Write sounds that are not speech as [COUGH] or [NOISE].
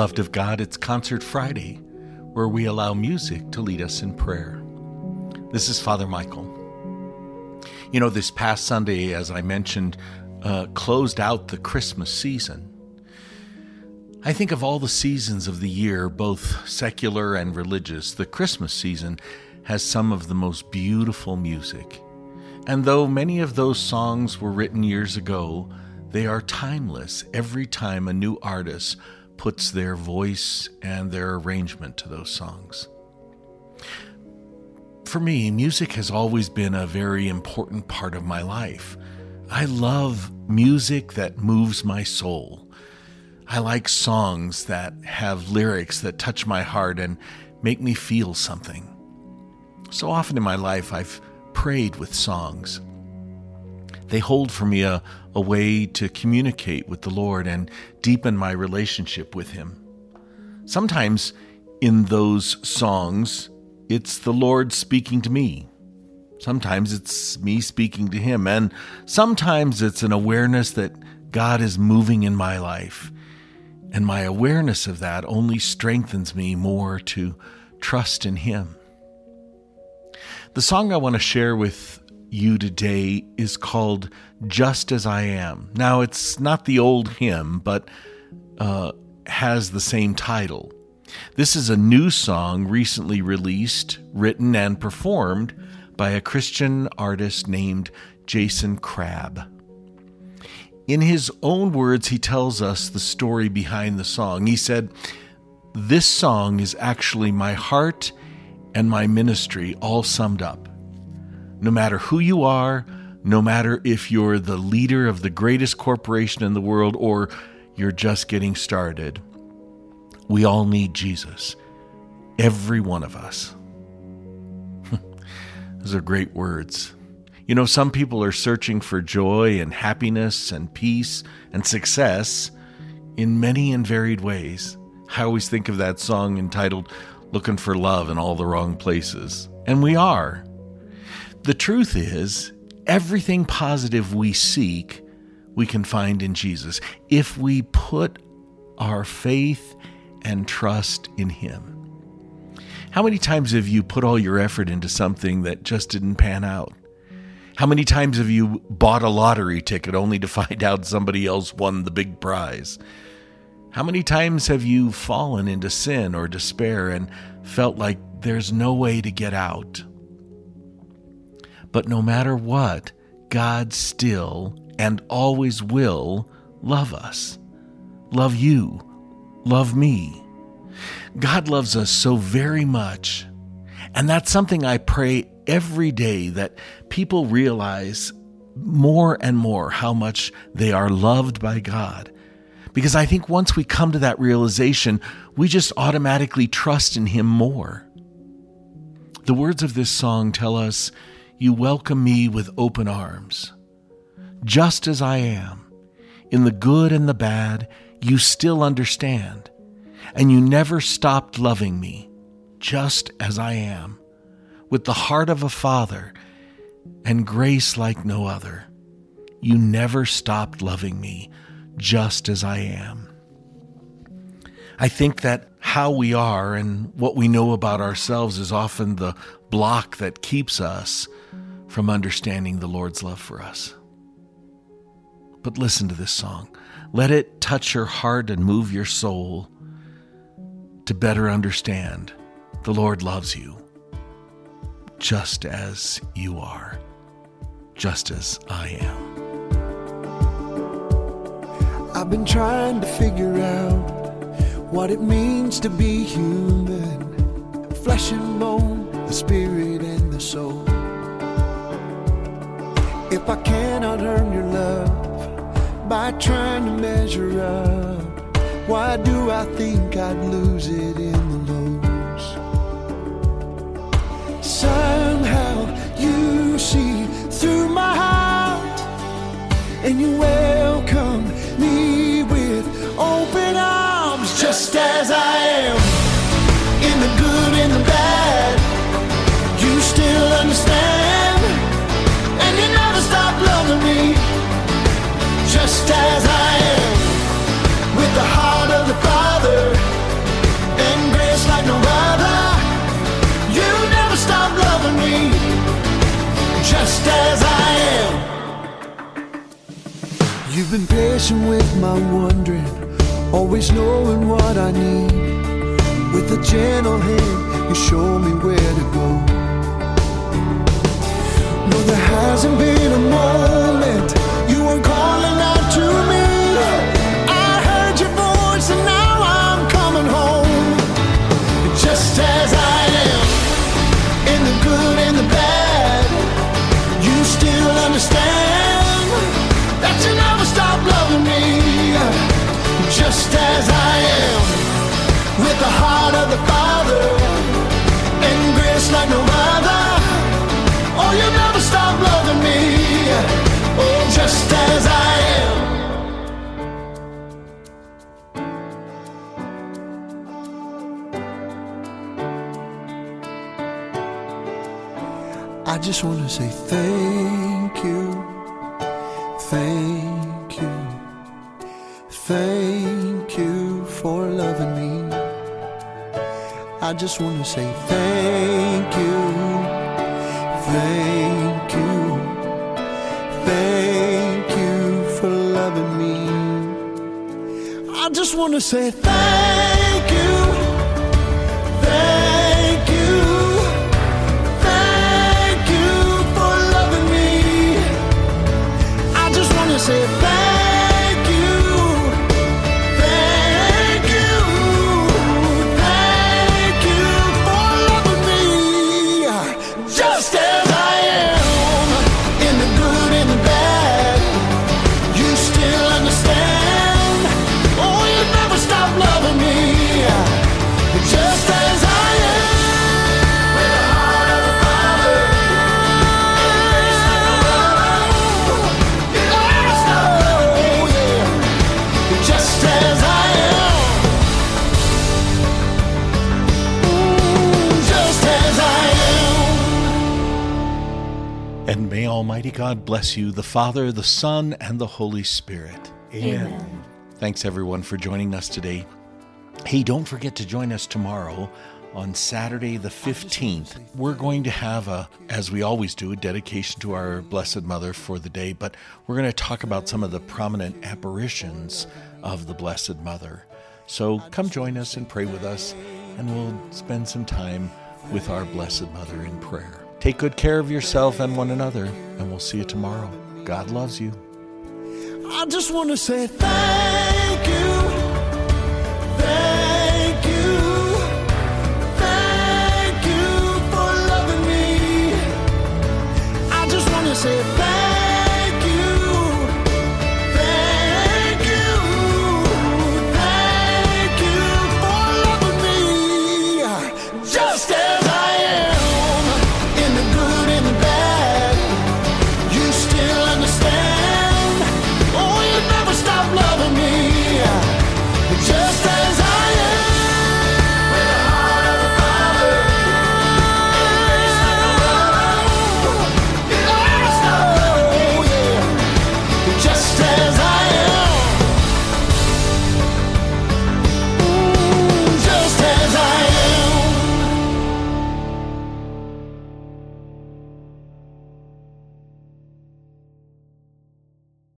Beloved of God, it's Concert Friday, where we allow music to lead us in prayer. This is Father Michael. You know, this past Sunday, as I mentioned, uh, closed out the Christmas season. I think of all the seasons of the year, both secular and religious, the Christmas season has some of the most beautiful music. And though many of those songs were written years ago, they are timeless every time a new artist puts their voice and their arrangement to those songs. For me, music has always been a very important part of my life. I love music that moves my soul. I like songs that have lyrics that touch my heart and make me feel something. So often in my life, I've prayed with songs. They hold for me a, a way to communicate with the Lord and deepen my relationship with Him. Sometimes in those songs, it's the Lord speaking to me. Sometimes it's me speaking to Him. And sometimes it's an awareness that God is moving in my life. And my awareness of that only strengthens me more to trust in Him. The song I want to share with you today is called Just As I Am. Now, it's not the old hymn, but uh, has the same title. This is a new song recently released, written, and performed by a Christian artist named Jason Crabb. In his own words, he tells us the story behind the song. He said, This song is actually my heart and my ministry all summed up no matter who you are, no matter if you're the leader of the greatest corporation in the world or you're just getting started. We all need Jesus. Every one of us. [LAUGHS] Those are great words. You know, some people are searching for joy and happiness and peace and success in many and varied ways. I always think of that song entitled Looking for Love in All the Wrong Places. And we are. The truth is, everything positive we seek, we can find in Jesus if we put our faith and trust in Him. How many times have you put all your effort into something that just didn't pan out? How many times have you bought a lottery ticket only to [LAUGHS] find out somebody else won the big prize? How many times have you fallen into sin or despair and felt like there's no way to get out? But no matter what, God still and always will love us, love you, love me. God loves us so very much. And that's something I pray every day that people realize more and more how much they are loved by God. Because I think once we come to that realization, we just automatically trust in Him more. The words of this song tell us you welcome me with open arms. Just as I am, in the good and the bad, you still understand, and you never stopped loving me, just as I am, with the heart of a father and grace like no other. You never stopped loving me, just as I am. I think that how we are and what we know about ourselves is often the block that keeps us from understanding the Lord's love for us. But listen to this song. Let it touch your heart and move your soul to better understand the Lord loves you just as you are, just as I am. I've been trying to figure out what it means to be human, flesh and bone, the spirit and the soul. If I cannot earn your love by trying to measure up, why do I think I'd lose it in the lows? You've been patient with my wondering, always knowing what I need. With a gentle hand, you show me where to go. No, there hasn't been a moment I just want to say thank you, thank you, thank you for loving me. I just want to say thank you, thank you, thank you for loving me. I just want to say thank you, Almighty God bless you, the Father, the Son, and the Holy Spirit. Amen. Thanks, everyone, for joining us today. Hey, don't forget to join us tomorrow on Saturday, the 15th. We're going to have a, as we always do, a dedication to our Blessed Mother for the day, but we're going to talk about some of the prominent apparitions of the Blessed Mother. So come join us and pray with us, and we'll spend some time with our Blessed Mother in prayer. Take good care of yourself and one another, and we'll see you tomorrow. God loves you. I just want to say thank